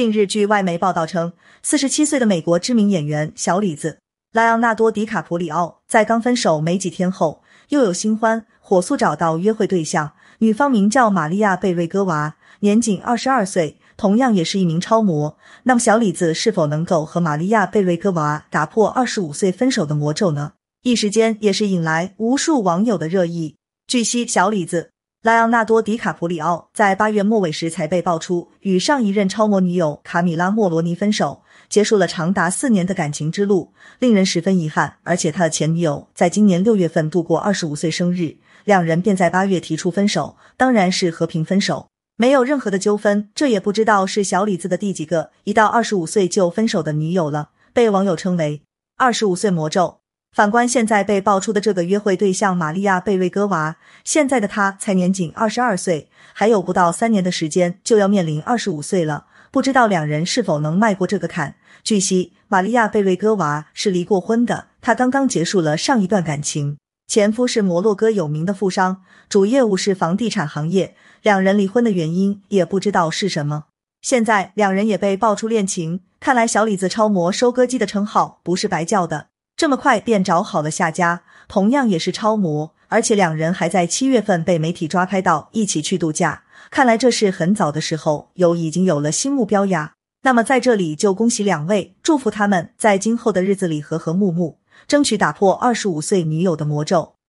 近日，据外媒报道称，四十七岁的美国知名演员小李子莱昂纳多·迪卡普里奥在刚分手没几天后又有新欢，火速找到约会对象。女方名叫玛利亚·贝瑞戈娃，年仅二十二岁，同样也是一名超模。那么，小李子是否能够和玛利亚·贝瑞戈娃打破二十五岁分手的魔咒呢？一时间也是引来无数网友的热议。据悉，小李子莱昂纳多·迪卡普里奥在八月末尾时才被爆出与上一任超模女友卡米拉·莫罗尼分手，结束了长达四年的感情之路，令人十分遗憾。而且他的前女友在今年六月份度过二十五岁生日。两人便在八月提出分手，当然是和平分手，没有任何的纠纷。这也不知道是小李子的第几个一到二十五岁就分手的女友了，被网友称为“二十五岁魔咒”。反观现在被爆出的这个约会对象玛利亚·贝瑞戈娃，现在的她才年仅二十二岁，还有不到三年的时间就要面临二十五岁了，不知道两人是否能迈过这个坎。据悉，玛利亚·贝瑞戈娃是离过婚的，她刚刚结束了上一段感情。前夫是摩洛哥有名的富商，主业务是房地产行业。两人离婚的原因也不知道是什么。现在两人也被爆出恋情，看来小李子超模收割机的称号不是白叫的。这么快便找好了下家，同样也是超模，而且两人还在七月份被媒体抓拍到一起去度假。看来这是很早的时候有已经有了新目标呀。那么在这里就恭喜两位，祝福他们在今后的日子里和和睦睦。争取打破二十五岁女友的魔咒。